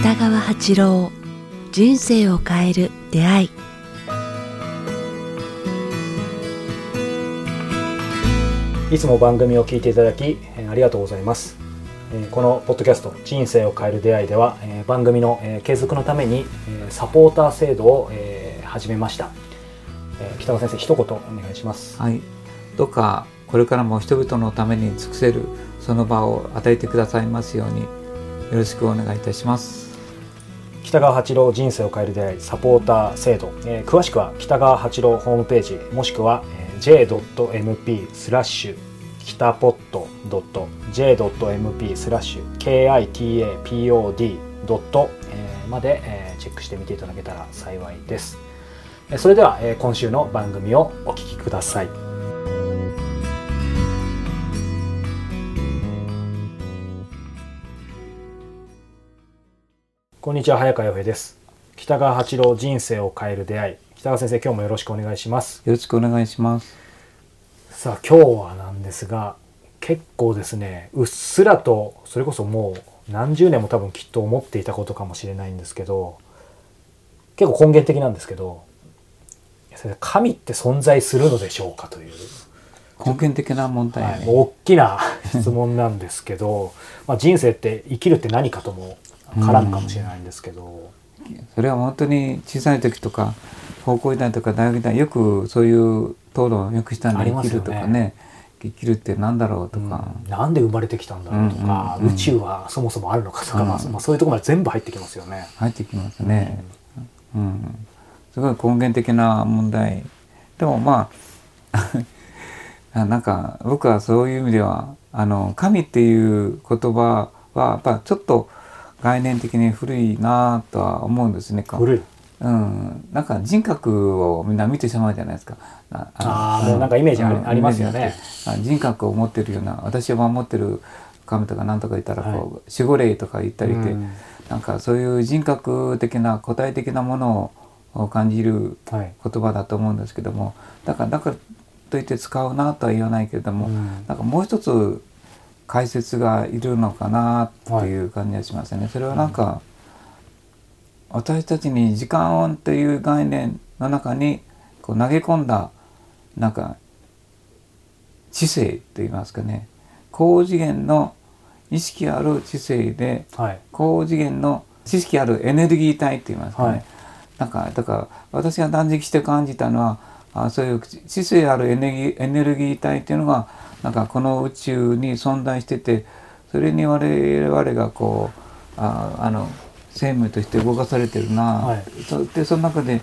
北川八郎人生を変える出会い。いつも番組を聞いていただきありがとうございます。えこのポッドキャスト「人生を変える出会い」ではえ番組のえ継続のためにえサポーター制度をえ始めました。えー北川先生一言お願いしますはい、どうかこれからも人々のために尽くせるその場を与えてくださいますようによろしくお願いいたします。北川八郎人生を変える出会いサポーター制度、えー詳しくは北川八郎ホームページもしくは、えー j.mp スラッシュ北ポット .j.mp スラッシュ kitapod まで、えーチェックしてみていただけたら幸いです。えーそれでは、えー今週の番組をお聞きください。こんにちは早川洋平です。北川八郎人生を変える出会い。北川先生今日もよろしくお願いします。よろしくお願いします。さあ今日はなんですが結構ですねうっすらとそれこそもう何十年も多分きっと思っていたことかもしれないんですけど結構根源的なんですけど神って存在するのでしょうかという、根源的な問題ね。はい、大きな質問なんですけど まあ人生って生きるって何かとも絡むかもしれないんですけど、それは本当に小さい時とか高校時代とか大学時代よくそういう討論をよくしたんあで生きるとかね。生きるって何だろうとか、うん。なんで生まれてきたんだろうとか、うんうんうん。宇宙はそもそもあるのかとか、うん。まあまあそういうところまで全部入ってきますよね。入ってきますね。うん、すごい根源的な問題。でもまあ あなんか僕はそういう意味ではあの神っていう言葉はやっぱちょっと概念的に古いなとは思うんですね。古い。うん、なんか人格をみんな見てしまうじゃないですか。ああーもうなんかイメージありますよね。人格を持ってるような私を守ってる神とか何とか言ったらこう、はい。守護霊とか言ったりして、うん。なんかそういう人格的な個体的なものを感じるはい。言葉だと思うんですけどもだからだからといって使うなとは言わないけれども、うん。なんかもう一つ解説がいるのかなっていう感じがしますね。それはなんか、私たちに時間という概念の中にこう投げ込んだなんか知性といいますかね。高次元の意識ある知性ではい。高次元の知識あるエネルギー体って言いますかね、はいなんかだから私が断食して感じたのはあそういう知性あるエネルギーエネルギー体っていうのがなんかこの宇宙に存在しててそれに我々がこうああの生命として動かされてるな、はい。そでその中で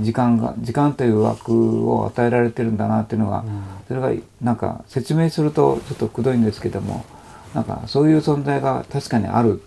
時間が時間という枠を与えられてるんだなっていうのが、うん。それがなんか説明するとちょっとくどいんですけどもなんかそういう存在が確かにある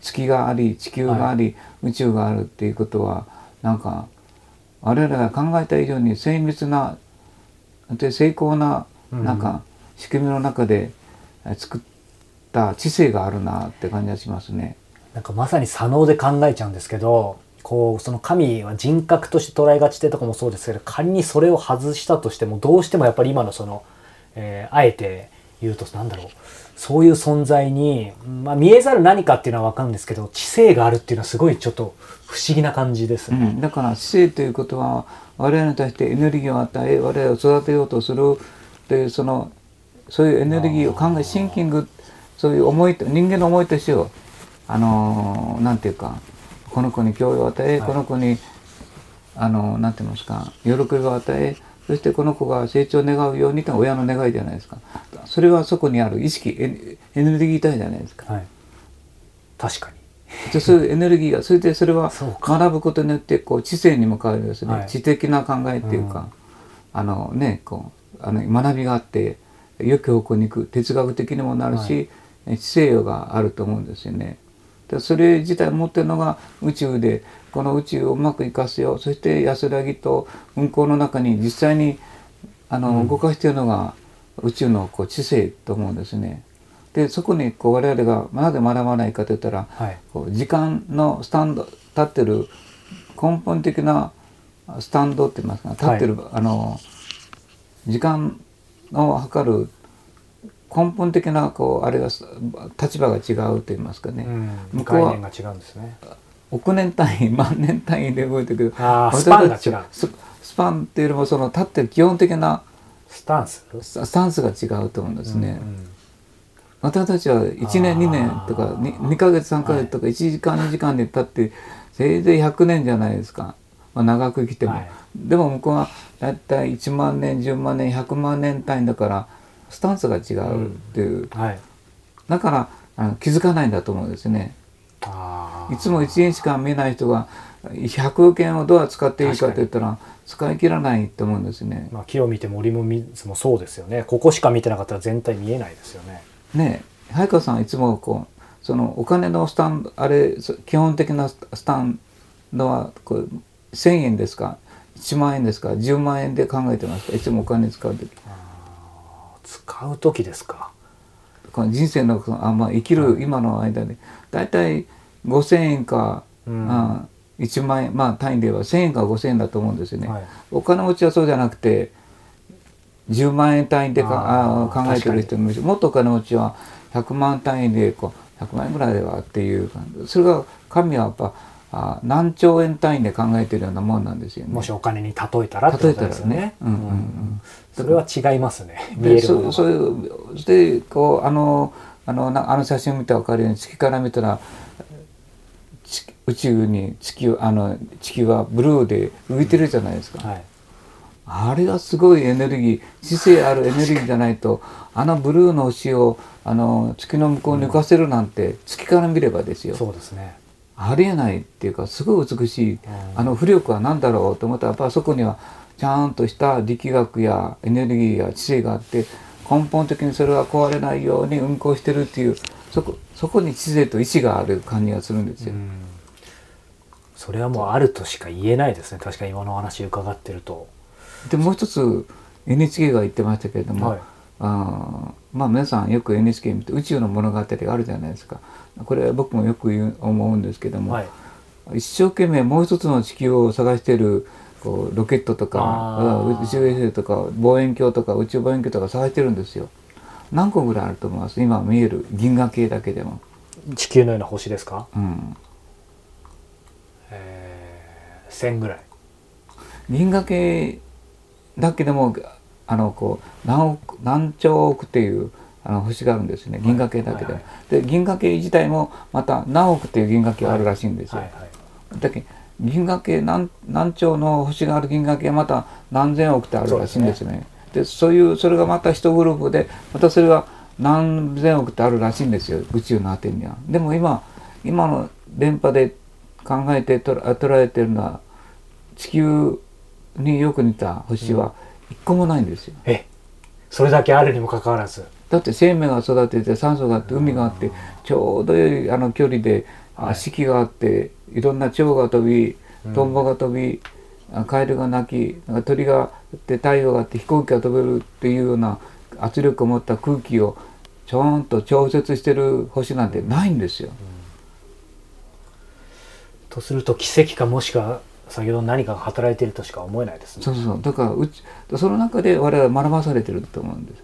月があり地球があり、宇宙があるっていうことはなんか我々が考えた以上に精密なで精巧なうん。なんか仕組みの中でえ作った知性があるなって感じがしますね。なんかまさに左脳で考えちゃうんですけどこうその神は人格として捉えがちってとこもそうですけど仮にそれを外したとしてもどうしてもやっぱり今のその、えーあえて言うとなんだろうそういう存在に、まあ、見えざる何かっていうのは分かるんですけど知性があるっていうのはすごいちょっと不思議な感じですね。うん、だから知性ということは我々に対してエネルギーを与え我々を育てようとするというそのそういうエネルギーを考えシンキングそういう思いと人間の思いとしてをあのーなんていうかこの子に教養を与え、はい。この子にあのーなんて言いますか喜びを与えそしてこの子が成長を願うようにと親の願いじゃないですか。それはそこにある意識エネエネルギー体じゃないですか。はい、確かに。でそういうエネルギーがそれでそれは学ぶことによってこう知性にも変わるんですね、はい。知的な考えっていうか、あのねこうあの学びがあって良き方向に行く哲学的にもなるし、知性があると思うんですよね。でそれ自体持ってるのが宇宙でこの宇宙をうまく生かすよ。そして安らぎと運行の中に実際にあの、動かしているのが宇宙のこう知性と思うんですね。でそこにこう我々がなぜ学ばないかといったら、はい。こう時間のスタンド立ってる根本的なスタンドって言いますか立ってる、あの時間を測る根本的なこうあれが立場が違うと言いますかね、うん、概念が違うんですね。億年単位万年単位で動いてる。けどあースパンが違う。ススパンっていうよりもその立ってる基本的なスタンス？ススタンスが違うと思うんですね。うんうん。私たちは1年あー2年とか 2, 2ヶ月3ヶ月とか1時間2時間で経ってせいぜい100年じゃないですか、まあ、長く生きても、はい。でも向こうはだいたい1万年10万年100万年単位だからスタンスが違うっていう、はい。だからあの気づかないんだと思うんですね。いつも1円しか見えない人が100億円をどう使っていいかって言ったら使い切らないと思うんですね。まあ、木を見て森も水もそうですよね。ここしか見てなかったら全体見えないですよね。ねえ。早川さんいつもこうそのお金のスタンドあれそ基本的なススタンドはこう1,000円ですか1万円ですか10万円で考えてますか？いつもお金使う時使う時ですか？この人生のあ、まあ、生きる今の間で。だいたい5,000円か、うん。あ1万円まあ単位では1,000円か5,000円だと思うんですよね。はい。お金持ちはそうじゃなくて10万円単位でかあ考えてる人もいるしもっとお金持ちは100万単位でこう100万円ぐらいではっていうそれが神はやっぱあー何兆円単位で考えてるようなもんなんですよね。もしお金に例えたらってことですよね。例えたらね。うんうんうん。それは違いますね。見でえるものがそそういうでこうあのあのなあの写真を見たら分かるように月から見たらち宇宙に地球あの地球はブルーで浮いてるじゃないですか。はい。あれがすごいエネルギー知性あるエネルギーじゃないとあのブルーの星をあの月の向こうに浮かせるなんて、月から見ればですよ。そうですねありえないっていうかすごい美しい、あの浮力は何だろうと思ったらやっぱそこにはちゃんとした力学やエネルギーや知性があって根本的にそれが壊れないように運行してるっていうそこそこに知性と意志がある感じがするんですよ。うん。それはもうあるとしか言えないですね。確かに今のお話伺ってると。でもう一つ NHK が言ってましたけれども、はい。あーまあ皆さんよく NHK 見て宇宙の物語があるじゃないですか。これは僕もよく言う思うんですけども、はい。一生懸命もう一つの地球を探しているこうロケットとか宇宙衛星とか望遠鏡とか宇宙望遠鏡とか探してるんですよ。何個ぐらいあると思います？今見える銀河系だけでも、地球のような星ですか？うん、えー、1000ぐらい。銀河系だけでもあのこう何億何兆億っていうあの星があるんですね。銀河系だけでも、はい。で銀河系自体もまた何億っていう銀河系があるらしいんですよ、はいはいだけど銀河系何何兆の星がある銀河系はまた何千億ってあるらしいんですね。でそういうそれがまた一グループでまたそれが何千億ってあるらしいんですよ。宇宙の果てには。でも今今の電波で考えてとら捉えてるのは地球によく似た星は一個もないんですよ。えそれだけあるにもかかわらず。だって生命が育てて酸素があって海があってちょうど良いあの距離で、四季があっていろんな蝶が飛びうん。トンボが飛び、あカエルが鳴きなんか鳥があって太陽があって飛行機が飛べるっていうような圧力を持った空気をちょんと調節してる星なんてないんですよ。とすると奇跡かもしくは先ほど何かが働いているとしか思えないですね。そうそう。だからうちその中で我々は学ばされてると思うんです、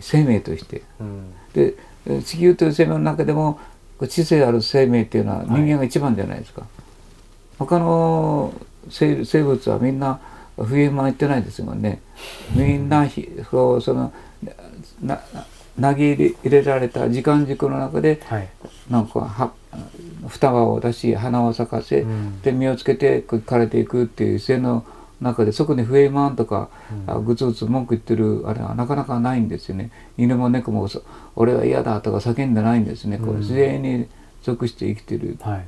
生命として。うん。でえ地球という生命の中でも知性ある生命っていうのは人間が一番じゃないですか、他の生生物はみんな冬間行ってないですもんね。みんなひそうそのなな投げ入れられた時間軸の中ではい。なんかは双葉を出し花を咲かせ、うん。で実をつけて枯れていくっていう姿勢の中でそこにフェイマンとか、あぐつぐつ文句言ってるあれはなかなかないんですよね。犬も猫もそ俺は嫌だとか叫んでないんですね。こううん。自然に属して生きてる、はい。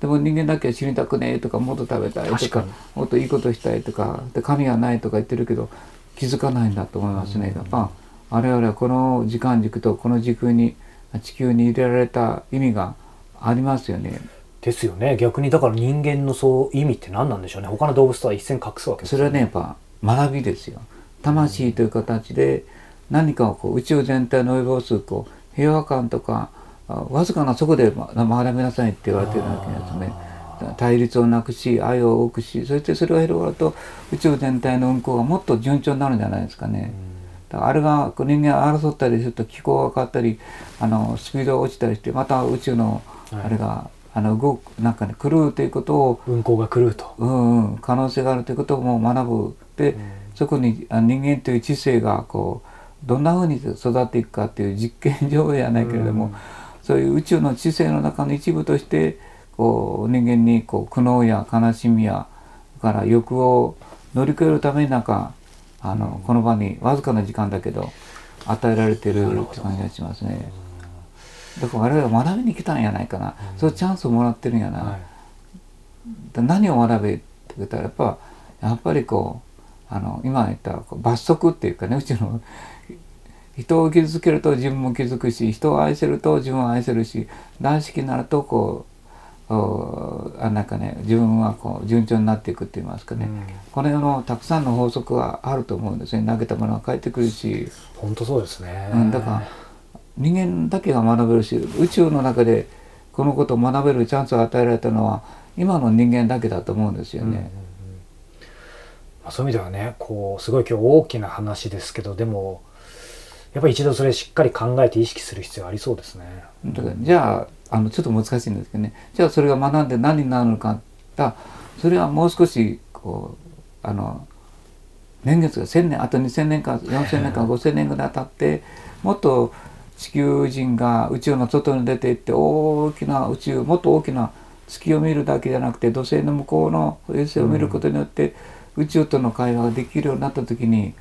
でも人間だけは死にたくねえとかもっと食べたいとかもっといいことしたいとかで神がないとか言ってるけど気づかないんだと思いますね、やっぱ我々はこの時間軸とこの時空に地球に入れられた意味がありますよね。ですよね。逆にだから人間のそう意味って何なんでしょうね。他の動物とは一線隠すわけですそれはねやっぱ学びですよ。魂という形で何かをこう宇宙全体の及ぼすこう平和感とかあわずかなそこでま学びなさいって言われてるわけですね。対立をなくし愛を多くしそしてそれが広がると宇宙全体の運行がもっと順調になるんじゃないですかね。だからあれが人間が争ったりすると気候が変わったりあのスピードが落ちたりしてまた宇宙のあれが、あの動くなんかね狂うということを、運行が狂うと。うんうん、可能性があるということも学ぶ。で、そこにあ人間という知性がこうどんなふうに育っていくかっていう実験上じゃないけれども、うん。そういう宇宙の知性の中の一部としてこう人間にこう苦悩や悲しみやから欲を乗り越えるためになんかあの、この場にわずかな時間だけど与えられてるって感じがしますね。だから我々は学びに来たんやないかな、そういうチャンスをもらってるんやな。はいで何を学べって言ったらやっぱやっぱりこうあの今言った罰則っていうかねうちの人を傷つけると自分も傷つくし人を愛せると自分を愛せるし大好きになるとこうおあなんかね自分はこう順調になっていくって言いますかね、うん。この世のたくさんの法則はあると思うんですね。投げたものが返ってくるし、本当そうですね。うん、だから人間だけが学べるし宇宙の中でこのことを学べるチャンスを与えられたのは今の人間だけだと思うんですようんうんうん。ね。まあ、そういう意味ではねこうすごい今日大きな話ですけどでもやっぱり一度それしっかり考えて意識する必要ありそうですね。だからじゃああのちょっと難しいんですけどねじゃあそれが学んで何になるのかだそれはもう少しこうあの年月が1,000年あと2,000年か4,000年か5,000 年ぐらい経ってもっと地球人が宇宙の外に出ていって大きな宇宙もっと大きな月を見るだけじゃなくて土星の向こうの衛星を見ることによって、宇宙との会話ができるようになった時に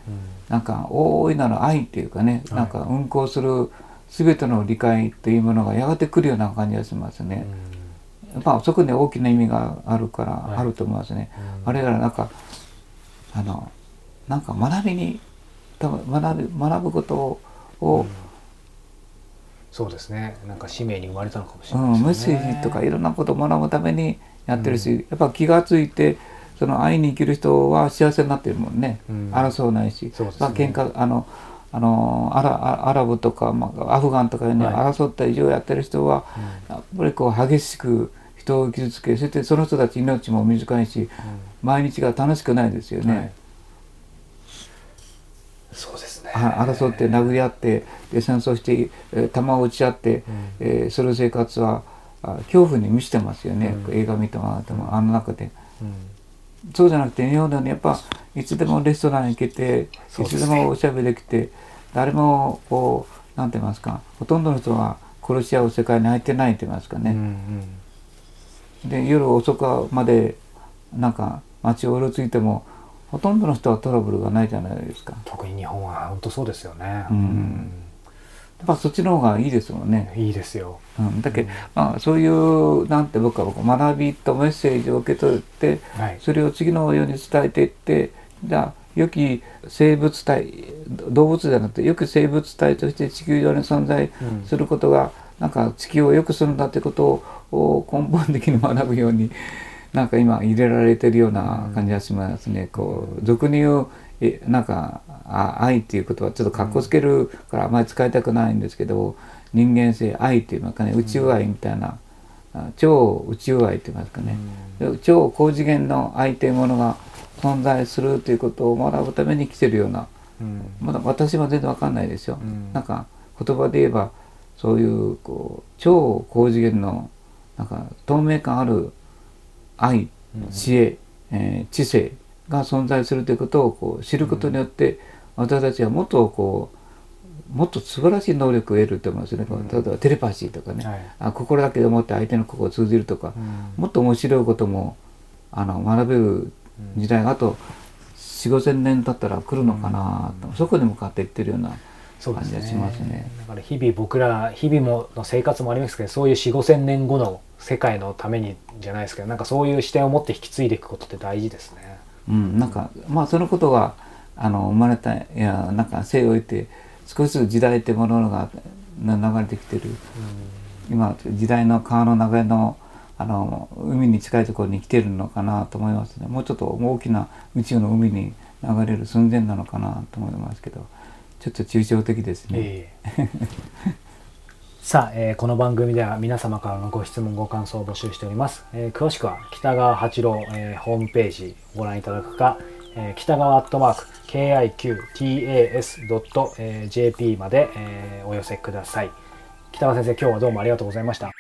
なんか大いなる愛っていうかね、はい。なんか運行する全ての理解というものがやがて来るような感じがしますね。まあそこに大きな意味があるから、はい。あると思いますね。うん。あれらなんかあのなんか学びに多分学ぶ学ぶことを、うん。そうですね。なんか使命に生まれたのかもしうんれないメッセージとかいろんなことを学ぶためにやってるし、やっぱ気がついてその愛に生きる人は幸せになってるもんね、うん。争わないし、そうですね。まあ喧嘩あのあのアラアアラブとか、まあ、アフガンとかに、ねはい。争った以上やってる人は、やっぱりこう激しく人を傷つけそしてその人たち命も短いし毎日が楽しくないですよね。はい。そうですね。あ争って殴り合ってで戦争して、えー弾を撃ち合って、えーする生活はあ恐怖に満ちてますよね、うん。映画見てもらってもあの中で。うんそうじゃなくて日本ではねやっぱいつでもレストラン行けて、いつでもおしゃべりできて誰もこうなんて言いますかほとんどの人は殺し合う世界に入ってないと言いますかうんうね、ん。で夜遅くまでなんか街をうろついてもほとんどの人はトラブルがないじゃないですか。特に日本は本当そうですよね。うんやっぱそっちの方がいいですもんね、いいですよ。うん、だけど、まあ、そういうなんて僕は学びとメッセージを受け取ってはい。それを次のように伝えていってじゃあ良き生物体動物じゃなくて良き生物体として地球上に存在うん。することが、なんか地球を良くするんだってことを根本的に学ぶようになんか今入れられてるような感じがしますね。こう俗に言うえなんかあ愛っていうことはちょっとかっこつけるからあまり使いたくないんですけど人間性愛っていうのかね。宇宙愛みたいな、あ超宇宙愛って言いますかね、で超高次元の愛というものが存在するということを学ぶために来てるようなうん。まだ私は全然わかんないですよ、うん。なんか言葉で言えばそういうこう超高次元のなんか透明感ある愛うん知恵、えー知性が存在するということをこう知ることによって、私たちはもっとこうもっと素晴らしい能力を得ると思いますね、例えばテレパシーとかね、はい。あ心だけで思って相手の心を通じるとか、うん。もっと面白いこともあの学べる時代があと4 5千年経ったら来るのかなと、そこに向かっていってるような感じがしますね。ね。だから日々僕ら日々もの生活もありますけどそういう4 5千年後の世界のためにじゃないですけどなんかそういう視点を持って引き継いでいくことって大事ですね。うん、なんかまあそのことがあの生まれたいやなんか生を得て少しずつ時代ってものがな流れてきてる今時代の川の流れのあの海に近いところに来てるのかなと思いますねもうちょっと大きな宇宙の海に流れる寸前なのかなと思いますけどちょっと抽象的ですね。ええさあ、えーこの番組では皆様からのご質問ご感想を募集しております、えー詳しくは北川八郎、えーホームページご覧いただくか、えー北川アットマーク KIQTAS.jp まで、えーお寄せください。北川先生今日はどうもありがとうございました。